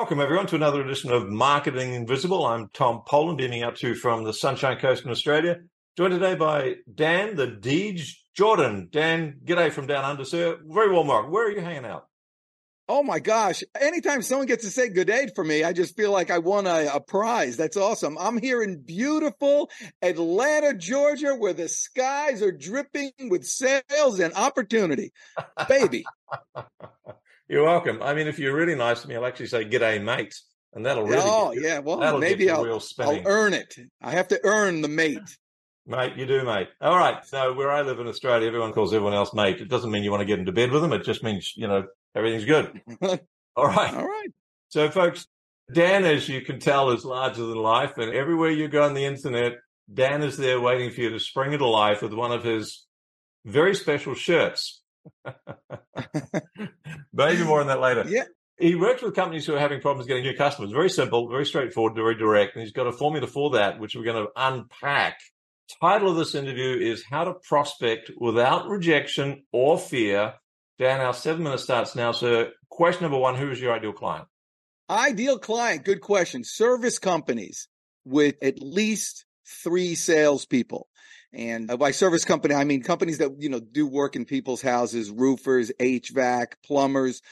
Welcome, everyone, to another edition of Marketing Invisible. I'm Tom Poland, beaming up to you from the Sunshine Coast in Australia. Joined today by Dan, the Deej Jourdan. Dan, g'day from down under, sir. Very well, Mark. Where are you hanging out? Oh my gosh. Anytime someone gets to say good day for me, I just feel like I won a, a, prize. That's awesome. I'm here in beautiful Atlanta, Georgia, where the skies are dripping with sales and opportunity. Baby. You're welcome. I mean, if you're really nice to me, I'll actually say "G'day, mate," and that'll really. Oh yeah, well maybe I'll, I'll earn it. I have to earn the mate. Mate, you do, mate. All right. So where I live in Australia, everyone calls everyone else mate. It doesn't mean you want to get into bed with them. It just means you know everything's good. All right. All right. So, folks, Dan, as you can tell, is larger than life, and everywhere you go on the internet, Dan is there waiting for you to spring into life with one of his very special shirts. Maybe more on that later. Yeah. He works with companies who are having problems getting new customers. Very simple, very straightforward, very direct. And he's got a formula for that, which we're going to unpack. Title of this interview is How to Prospect Without Rejection or Fear. Dan, our seven minutes starts now. So, question number one Who is your ideal client? Ideal client, good question. Service companies with at least three salespeople. And by service company, I mean companies that, you know, do work in people's houses, roofers, HVAC, plumbers,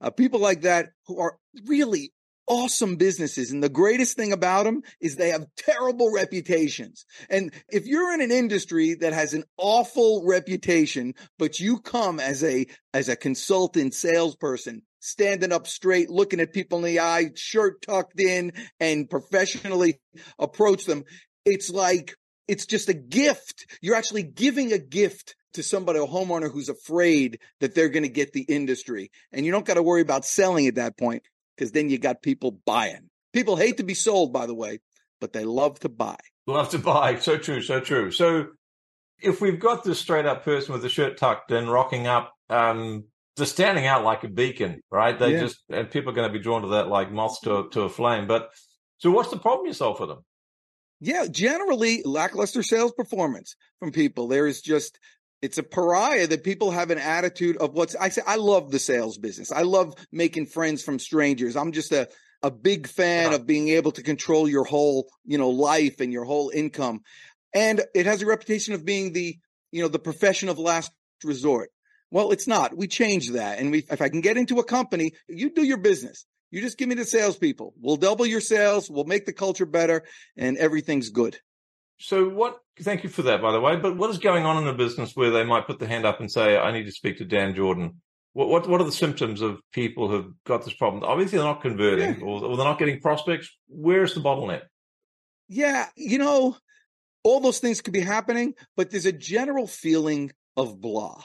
uh, people like that who are really awesome businesses. And the greatest thing about them is they have terrible reputations. And if you're in an industry that has an awful reputation, but you come as a, as a consultant salesperson, standing up straight, looking at people in the eye, shirt tucked in and professionally approach them, it's like it's just a gift. You're actually giving a gift to somebody, a homeowner who's afraid that they're going to get the industry. And you don't got to worry about selling at that point because then you got people buying. People hate to be sold, by the way, but they love to buy. Love to buy. So true. So true. So if we've got this straight up person with the shirt tucked and rocking up, um, just standing out like a beacon, right? They yeah. just, and people are going to be drawn to that like moths to, to a flame. But so what's the problem you solve for them? Yeah, generally lackluster sales performance from people. There is just it's a pariah that people have an attitude of what's I say I love the sales business. I love making friends from strangers. I'm just a a big fan of being able to control your whole, you know, life and your whole income. And it has a reputation of being the, you know, the profession of last resort. Well, it's not. We change that. And we, if I can get into a company, you do your business. You just give me the salespeople. We'll double your sales. We'll make the culture better, and everything's good. So, what? Thank you for that, by the way. But what is going on in a business where they might put the hand up and say, "I need to speak to Dan Jourdan"? What what, what are the symptoms of people who've got this problem? Obviously, they're not converting, yeah. or, or they're not getting prospects. Where's the bottleneck? Yeah, you know, all those things could be happening, but there's a general feeling of blah.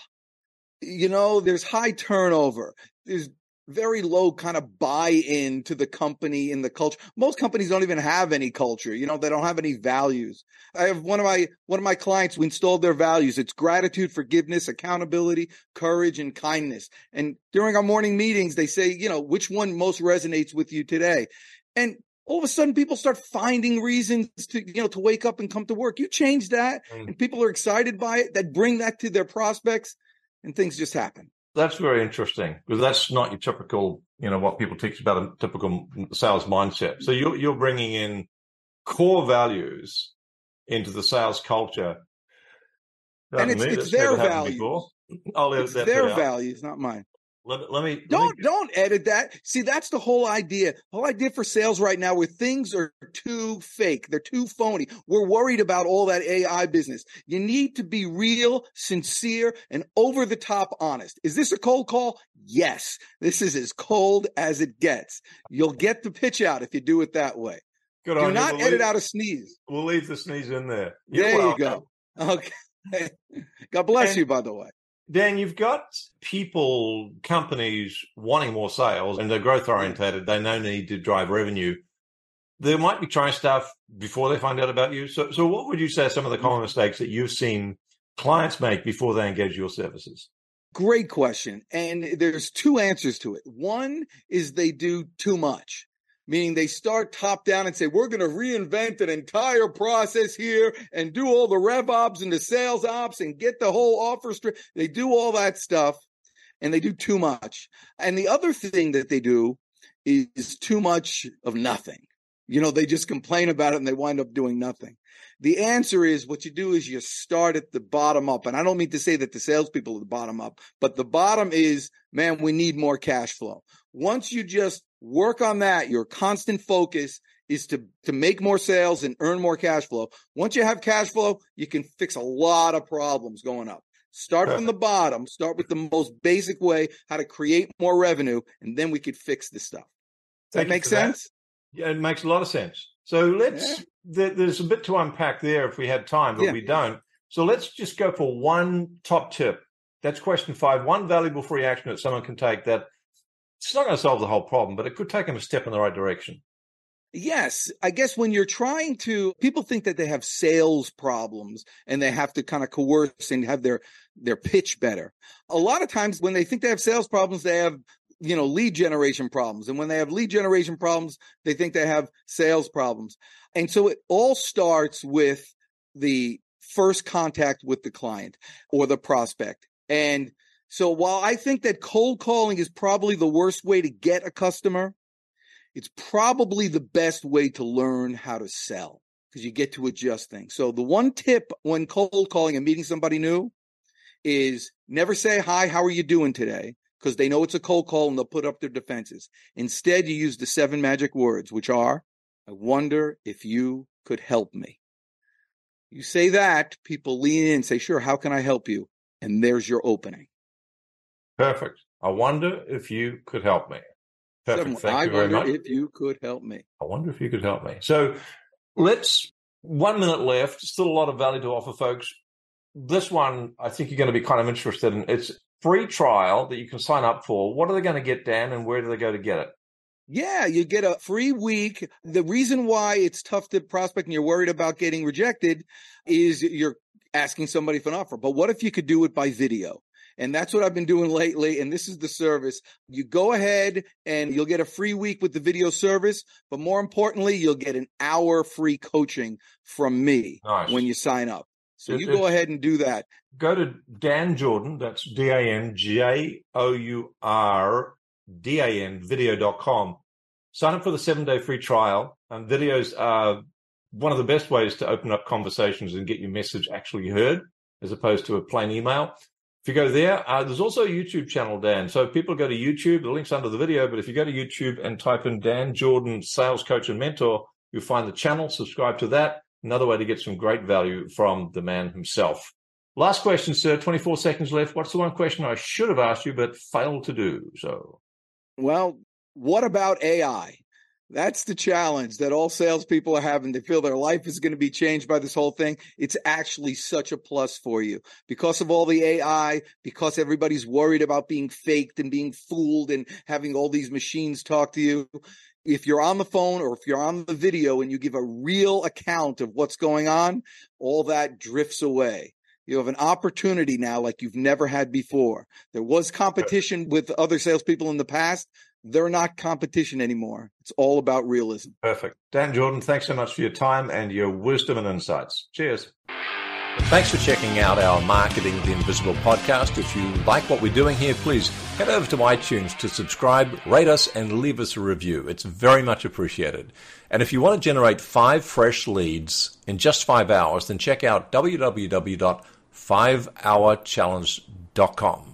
You know, there's high turnover. There's very low kind of buy-in to the company and the culture. Most companies don't even have any culture. You know, they don't have any values. I have one of my one of my clients we installed their values. It's gratitude, forgiveness, accountability, courage, and kindness. And during our morning meetings, they say, you know, which one most resonates with you today? And all of a sudden people start finding reasons to you know to wake up and come to work you change that mm. and people are excited by it that bring that to their prospects and things just happen that's very interesting because that's not your typical, you know, what people teach about a typical sales mindset. So you're you're bringing in core values into the sales culture. And it's, it's their values. Oh, it's their values, not mine. Let, let me don't me... don't edit that. See, that's the whole idea. The whole idea for sales right now, where things are too fake, they're too phony. We're worried about all that AI business. You need to be real, sincere, and over the top honest. Is this a cold call? Yes, this is as cold as it gets. You'll get the pitch out if you do it that way. Good do not we'll edit leave, out a sneeze. We'll leave the sneeze in there. You're there welcome. you go. Okay. God bless and, you, by the way. Dan, you've got people, companies wanting more sales and they're growth orientated. They know need to drive revenue. They might be trying stuff before they find out about you. So, so what would you say are some of the common mistakes that you've seen clients make before they engage your services? Great question. And there's two answers to it. One is they do too much meaning they start top down and say, we're going to reinvent an entire process here and do all the rev ops and the sales ops and get the whole offer straight. They do all that stuff and they do too much. And the other thing that they do is too much of nothing. You know, they just complain about it and they wind up doing nothing. The answer is what you do is you start at the bottom up. And I don't mean to say that the salespeople are the bottom up, but the bottom is, man, we need more cash flow. Once you just work on that, your constant focus is to, to make more sales and earn more cash flow. Once you have cash flow, you can fix a lot of problems going up. Start from the bottom, start with the most basic way how to create more revenue, and then we could fix this stuff. Does Thank that make sense? That. Yeah, it makes a lot of sense. So let's, yeah. there's a bit to unpack there if we had time, but yeah. we don't. So let's just go for one top tip. That's question five. One valuable free action that someone can take that it's not going to solve the whole problem, but it could take them a step in the right direction. Yes. I guess when you're trying to, people think that they have sales problems and they have to kind of coerce and have their, their pitch better. A lot of times when they think they have sales problems, they have, you know, lead generation problems. And when they have lead generation problems, they think they have sales problems. And so it all starts with the first contact with the client or the prospect. And so while I think that cold calling is probably the worst way to get a customer, it's probably the best way to learn how to sell because you get to adjust things. So the one tip when cold calling and meeting somebody new is never say, hi, how are you doing today? Because they know it's a cold call and they'll put up their defenses. Instead, you use the seven magic words, which are, I wonder if you could help me. You say that, people lean in and say, sure, how can I help you? And there's your opening. Perfect. I wonder if you could help me. Perfect. Thank I you very much. If you could help me. I wonder if you could help me. So let's one minute left. Still a lot of value to offer, folks. This one, I think you're going to be kind of interested in. It's free trial that you can sign up for. What are they going to get, Dan, and where do they go to get it? Yeah, you get a free week. The reason why it's tough to prospect and you're worried about getting rejected is you're asking somebody for an offer. But what if you could do it by video? And that's what I've been doing lately. And this is the service. You go ahead and you'll get a free week with the video service. But more importantly, you'll get an hour free coaching from me nice. when you sign up. So it, you go ahead and do that. Go to Dan Jourdan. That's D A N J O U R D A N video.com. Sign up for the seven day free trial. And videos are one of the best ways to open up conversations and get your message actually heard as opposed to a plain email. If you go there, uh, there's also a YouTube channel, Dan. So people go to YouTube, the link's under the video. But if you go to YouTube and type in Dan Jourdan, sales coach and mentor, you'll find the channel. Subscribe to that. Another way to get some great value from the man himself. Last question, sir. 24 seconds left. What's the one question I should have asked you but failed to do? So, well, what about AI? That's the challenge that all salespeople are having. They feel their life is going to be changed by this whole thing. It's actually such a plus for you because of all the AI, because everybody's worried about being faked and being fooled and having all these machines talk to you. If you're on the phone or if you're on the video and you give a real account of what's going on, all that drifts away. You have an opportunity now like you've never had before. There was competition with other salespeople in the past they're not competition anymore. It's all about realism. Perfect. Dan Jourdan, thanks so much for your time and your wisdom and insights. Cheers. Thanks for checking out our Marketing the Invisible podcast. If you like what we're doing here, please head over to iTunes to subscribe, rate us, and leave us a review. It's very much appreciated. And if you want to generate five fresh leads in just five hours, then check out www.5hourchallenge.com.